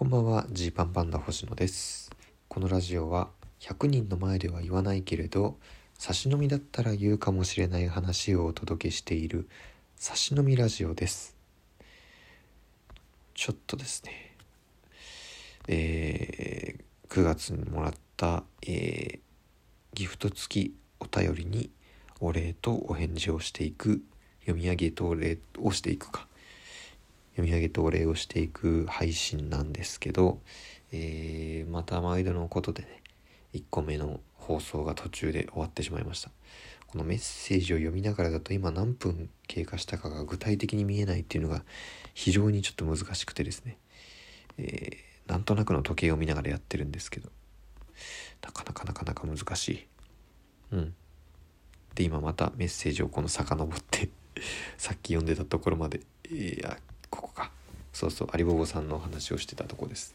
こんばんは。ジーパンパンダ星野です。このラジオは100人の前では言わないけれど差し飲みだったら言うかもしれない話をお届けしている差し飲みラジオです。ちょっとですね。えー、9月にもらった、えー、ギフト付きお便りにお礼とお返事をしていく読み上げとお礼をしていくか。読み上げとお礼をしていく配信なんですけど、えー、また毎度のことでね1個目の放送が途中で終わってしまいました。このメッセージを読みながらだと今何分経過したかが具体的に見えないっていうのが非常にちょっと難しくてですね、えー、なんとなくの時計を見ながらやってるんですけどなかなかなかなか難しい。うん。で今またメッセージをこの遡ってさっき読んでたところまでいやここか。そうそうアリボボさんの話をしてたとこです。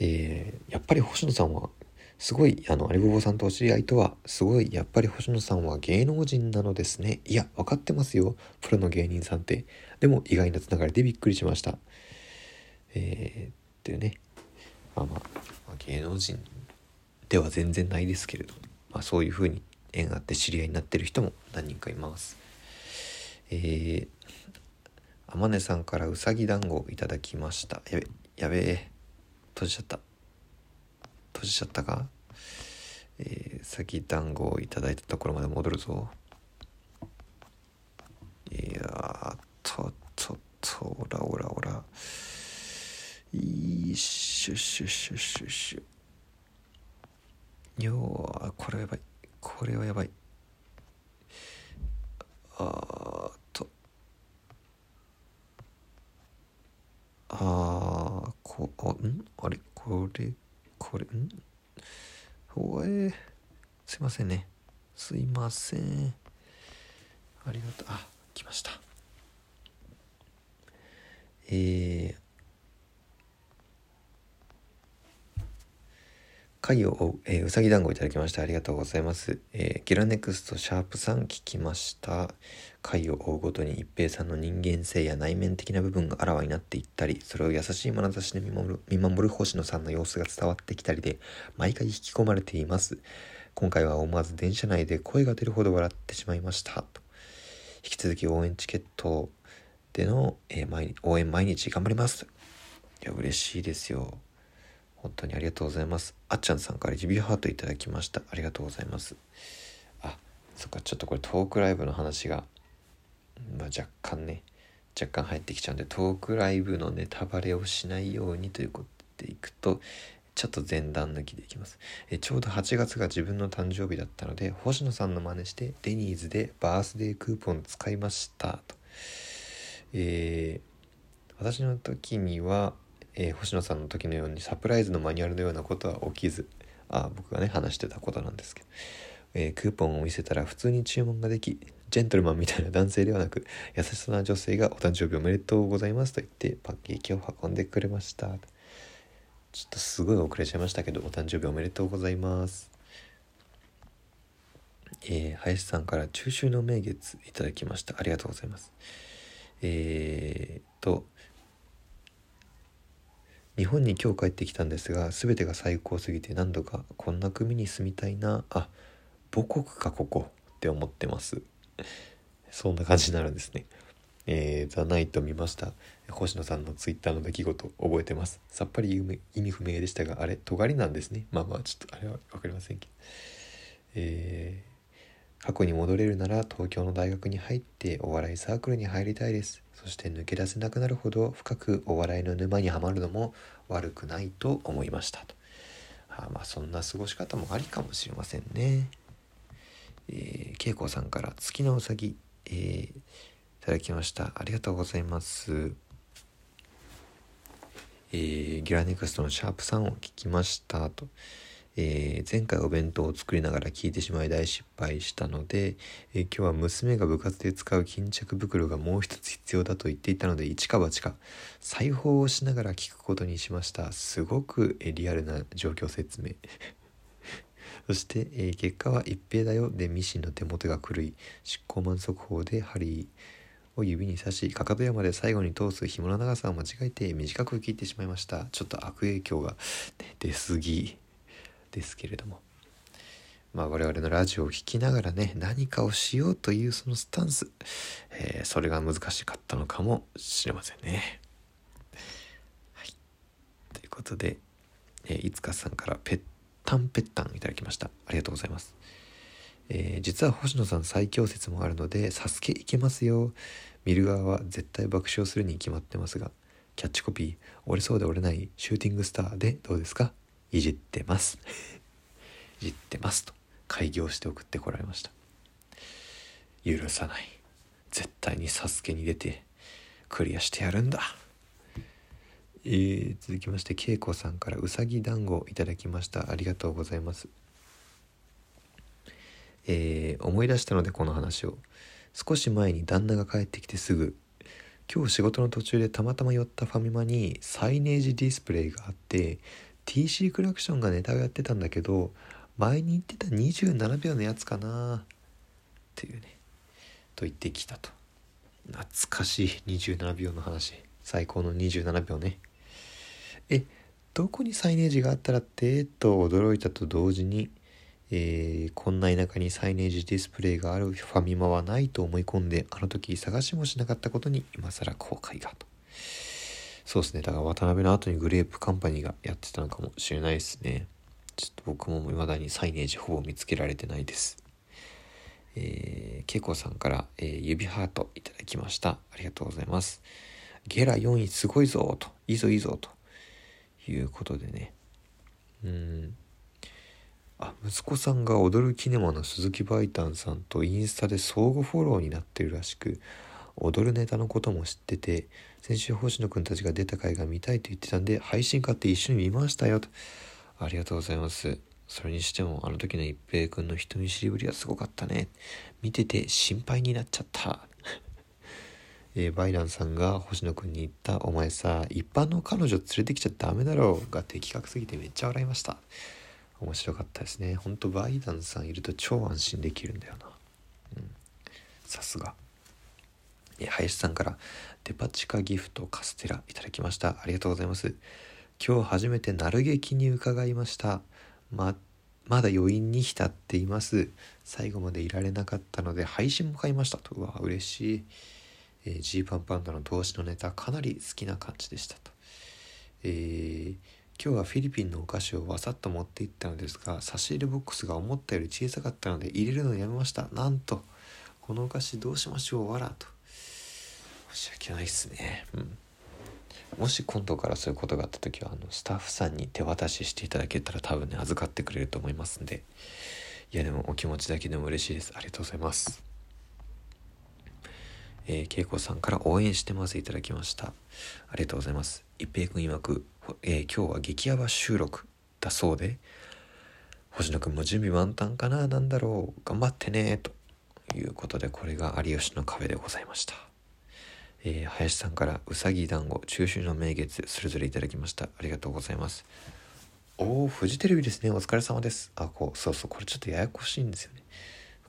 えー、やっぱり星野さんはすごいあのアリボボさんとお知り合いとはすごいやっぱり星野さんは芸能人なのですね。いや分かってますよ。プロの芸人さんって。でも意外なつながりでびっくりしました。えー、っていうね。まあまあ、ま、芸能人では全然ないですけれど、まあ、そういうふうに縁あって知り合いになってる人も何人かいます。えー、あまねさんからうさぎ団子をいただきました。やべやべえ。閉じちゃった。閉じちゃったか？えー、うさぎ団子をいただいたところまで戻るぞ。いやとととおらおらおら。いしゅしゅしゅしゅしゅよこれはやばい。これはやばいあとあーこん？あれ？これ？これ？ん？ほえすいませんね。すいません。ありがとう。あ来ました。えー。回を追う、えー、うさぎ団子いただきましてありがとうございます。えー、ギラネクストシャープさん聞きました。回を追うごとに一平さんの人間性や内面的な部分があらわになっていったり、それを優しい眼差しで見守る見守る星野さんの様子が伝わってきたりで、毎回引き込まれています。今回は思わず電車内で声が出るほど笑ってしまいました。引き続き応援チケットでの、えー、応援毎日頑張ります。いや、嬉しいですよ。本当にありがとうございます。あっちゃんさんから指ハートいただきました。ありがとうございます。あ、そっか、ちょっとこれトークライブの話が、まあ、若干ね、若干入ってきちゃうんで、トークライブのネタバレをしないようにということでいくと、ちょっと前段抜きでいきます。えちょうど8月が自分の誕生日だったので、星野さんの真似してデニーズでバースデークーポン使いましたと。えー、私の時には、えー、星野さんの時のようにサプライズのマニュアルのようなことは起きずあ僕がね話してたことなんですけど、えー、クーポンを見せたら普通に注文ができジェントルマンみたいな男性ではなく優しそうな女性がお誕生日おめでとうございますと言ってパッケージを運んでくれました。ちょっとすごい遅れちゃいましたけどお誕生日おめでとうございます。えー、林さんから中秋の名月いただきました。ありがとうございます。えー、と日本に今日帰ってきたんですが全てが最高すぎて何度かこんな国に住みたいな。あ母国かここ。って思ってます。そんな感じになるんですね。えー、ザ・ナイト見ました。星野さんのツイッターの出来事覚えてます？さっぱり意味不明でしたがあれ尖りなんですね。まあまあちょっとあれは分かりませんけど。えー、過去に戻れるなら東京の大学に入ってお笑いサークルに入りたいです。そして抜け出せなくなるほど深くお笑いの沼にはまるのも悪くないと思いましたと。はあ、まあそんな過ごし方もありかもしれませんね。えー、恵子さんから月のうさぎ、えー、いただきました。ありがとうございます。えー、ギラネクストのシャープさんを聞きましたと。えー、前回お弁当を作りながら聞いてしまい大失敗したので、えー、今日は娘が部活で使う巾着袋がもう一つ必要だと言っていたので一か八か裁縫をしながら聞くことにしました。すごく、えー、リアルな状況説明。そして、え結果は一平だよ。でミシンの手元が狂い執行満足法で針を指に刺しかかと山で最後に通す紐の長さを間違えて短く切ってしまいました。ちょっと悪影響が、出過ぎ。ですけれども。まあ我々のラジオを聴きながらね何かをしようというそのスタンス、えー、それが難しかったのかもしれませんね。はい、ということで、えー、いつかさんからぺったんぺったんいただきました。ありがとうございます。えー、実は星野さん最強説もあるので「サスケいけますよ」見る側は絶対爆笑するに決まってますがキャッチコピー「折れそうで折れないシューティングスター」でどうですか？いじってます。いじってますと。開業して送ってこられました。許さない。絶対にサスケに出てクリアしてやるんだ。えー、続きまして恵子さんからうさぎ団子いただきました。ありがとうございます。えー、思い出したのでこの話を。少し前に旦那が帰ってきてすぐ今日仕事の途中でたまたま寄ったファミマにサイネージディスプレイがあって TC クラクションがネタをやってたんだけど前に言ってた27秒のやつかなっていうねと言ってきたと。懐かしい27秒の話。最高の27秒ね。えどこにサイネージがあったらってと驚いたと同時にえー、こんな田舎にサイネージディスプレイがあるファミマはないと思い込んであの時探しもしなかったことに今更後悔がと。そうですね。だから渡辺の後にグレープカンパニーがやってたのかもしれないですね。ちょっと僕も未だにサイネージほぼ見つけられてないです。えー、けいこさんから、えー、指ハートいただきました。ありがとうございます。ゲラ4位すごいぞと。いいぞいいぞということでね。うん。あ息子さんが踊るキネマの鈴木バイタンさんとインスタで相互フォローになってるらしく踊るネタのことも知ってて先週星野くんたちが出た回が見たいと言ってたんで配信買って一緒に見ましたよと。ありがとうございます。それにしてもあの時の一平君の人見知りぶりはすごかったね。見てて心配になっちゃった。えー、バイランさんが星野くんに言った「お前さ一般の彼女連れてきちゃダメだろう」が的確すぎてめっちゃ笑いました。面白かったですね。ほんとバイダンさんいると超安心できるんだよな。うん。さすが。え林さんからデパ地下ギフトカステラいただきました。ありがとうございます。今日初めてなる劇に伺いました。ままだ余韻に浸っています。最後までいられなかったので配信も買いました。とうわ嬉しい。えー、G パンパンダの投資のネタかなり好きな感じでした。と。えー今日はフィリピンのお菓子をわさっと持っていったのですが差し入れボックスが思ったより小さかったので入れるのをやめました。なんとこのお菓子どうしましょう。わらと。申し訳ないっすね。うん。もし今度からそういうことがあった時はあのスタッフさんに手渡ししていただけたら多分ね預かってくれると思いますんで。いやでもお気持ちだけでも嬉しいです。ありがとうございます。えー、恵子さんから応援してますいただきました。ありがとうございます。一平君曰くえー、今日は激ヤバ収録だそうで星野くんも準備満タンかな？なんだろう？頑張ってねということでこれが有吉の壁でございました、えー、林さんからうさぎ団子中秋の名月それぞれいただきました。ありがとうございます。おおフジテレビですね。お疲れ様です。あこうそうそう。これちょっとややこしいんですよね。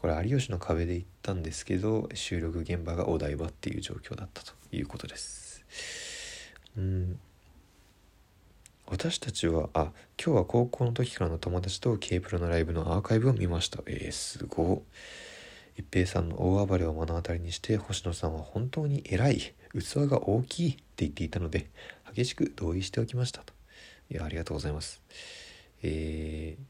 これ有吉の壁で行ったんですけど収録現場がお台場っていう状況だったということです。うん。私たちはあ今日は高校の時からの友達と K プロのライブのアーカイブを見ました。えー、すごっ。一平さんの大暴れを目の当たりにして星野さんは本当に偉い器が大きいって言っていたので激しく同意しておきましたと。いやありがとうございます。えー、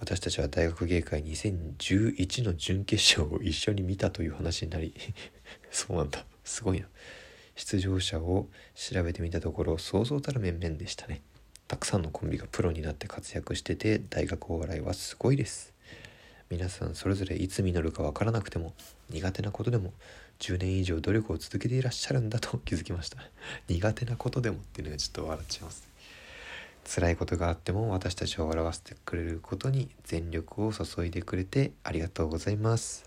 私たちは大学芸会2011の準決勝を一緒に見たという話になり そうなんだ。すごいな。出場者を調べてみたところそうそうたる面々でしたね。たくさんのコンビがプロになって活躍してて大学お笑いはすごいです。皆さんそれぞれいつ実るか分からなくても苦手なことでも10年以上努力を続けていらっしゃるんだと 気づきました。苦手なことでもっていうのがちょっと笑っちゃいます。辛いことがあっても私たちを笑わせてくれることに全力を注いでくれてありがとうございます、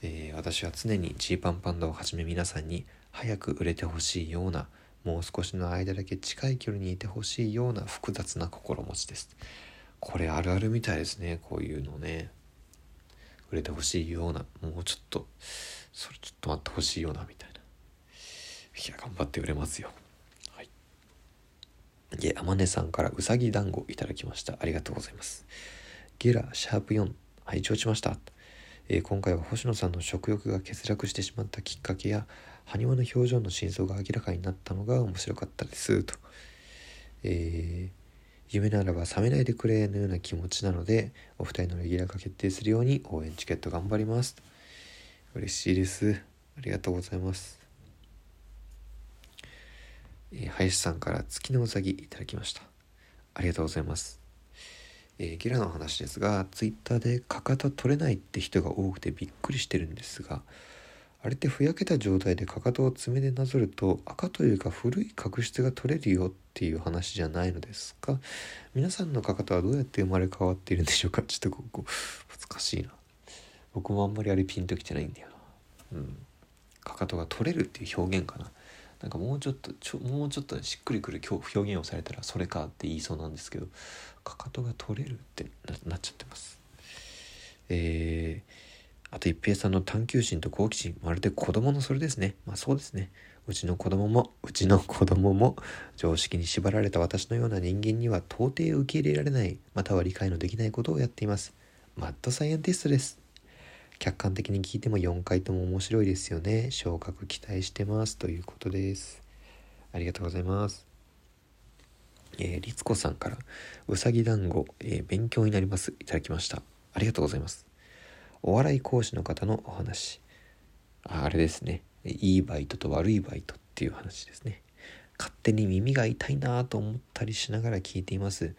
えー、私は常にジーパンパンダをはじめ皆さんに早く売れてほしいようなもう少しの間だけ近い距離にいてほしいような複雑な心持ちです。これあるあるみたいですね。こういうのね。売れてほしいような。もうちょっとそれちょっと待ってほしいようなみたいな。いや頑張って売れますよ。はい。で天音さんからうさぎ団子いただきました。ありがとうございます。ゲラシャープ4はい承知しました。えー、今回は星野さんの食欲が欠落してしまったきっかけや埴輪の表情の真相が明らかになったのが面白かったです。と、えー夢ならば覚めないでくれのような気持ちなのでお二人のレギュラーが決定するように応援チケット頑張ります。嬉しいです。ありがとうございます。えー、林さんから月のうさぎいただきました。ありがとうございます。えー、ゲラの話ですがツイッターでかかと取れないって人が多くてびっくりしてるんですがあれってふやけた状態でかかとを爪でなぞると赤というか古い角質が取れるよっていう話じゃないのですか？皆さんのかかとはどうやって生まれ変わっているんでしょうか？ちょっとここ難しいな。僕もあんまりあれピンときてないんだよな。うん。かかとが取れるっていう表現かな。なんかもうちょっとちょもうちょっとしっくりくる表現をされたらそれかって言いそうなんですけどかかとが取れるってなっちゃってます。えーあと一平さんの探求心と好奇心まるで子供のそれですね。まあそうですね。うちの子供もうちの子供も常識に縛られた私のような人間には到底受け入れられないまたは理解のできないことをやっています。マッドサイエンティストです。客観的に聞いても4回とも面白いですよね。昇格期待してます。ということです。ありがとうございます。えー、律子さんからうさぎ団子、えー、勉強になります。いただきました。ありがとうございます。お笑い講師の方のお話。あれですね。いいバイトと悪いバイトっていう話ですね。勝手に耳が痛いなと思ったりしながら聞いています。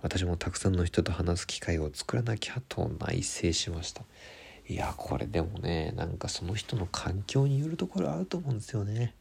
私もたくさんの人と話す機会を作らなきゃと内省しました。いやこれでもねなんかその人の環境によるところあると思うんですよね。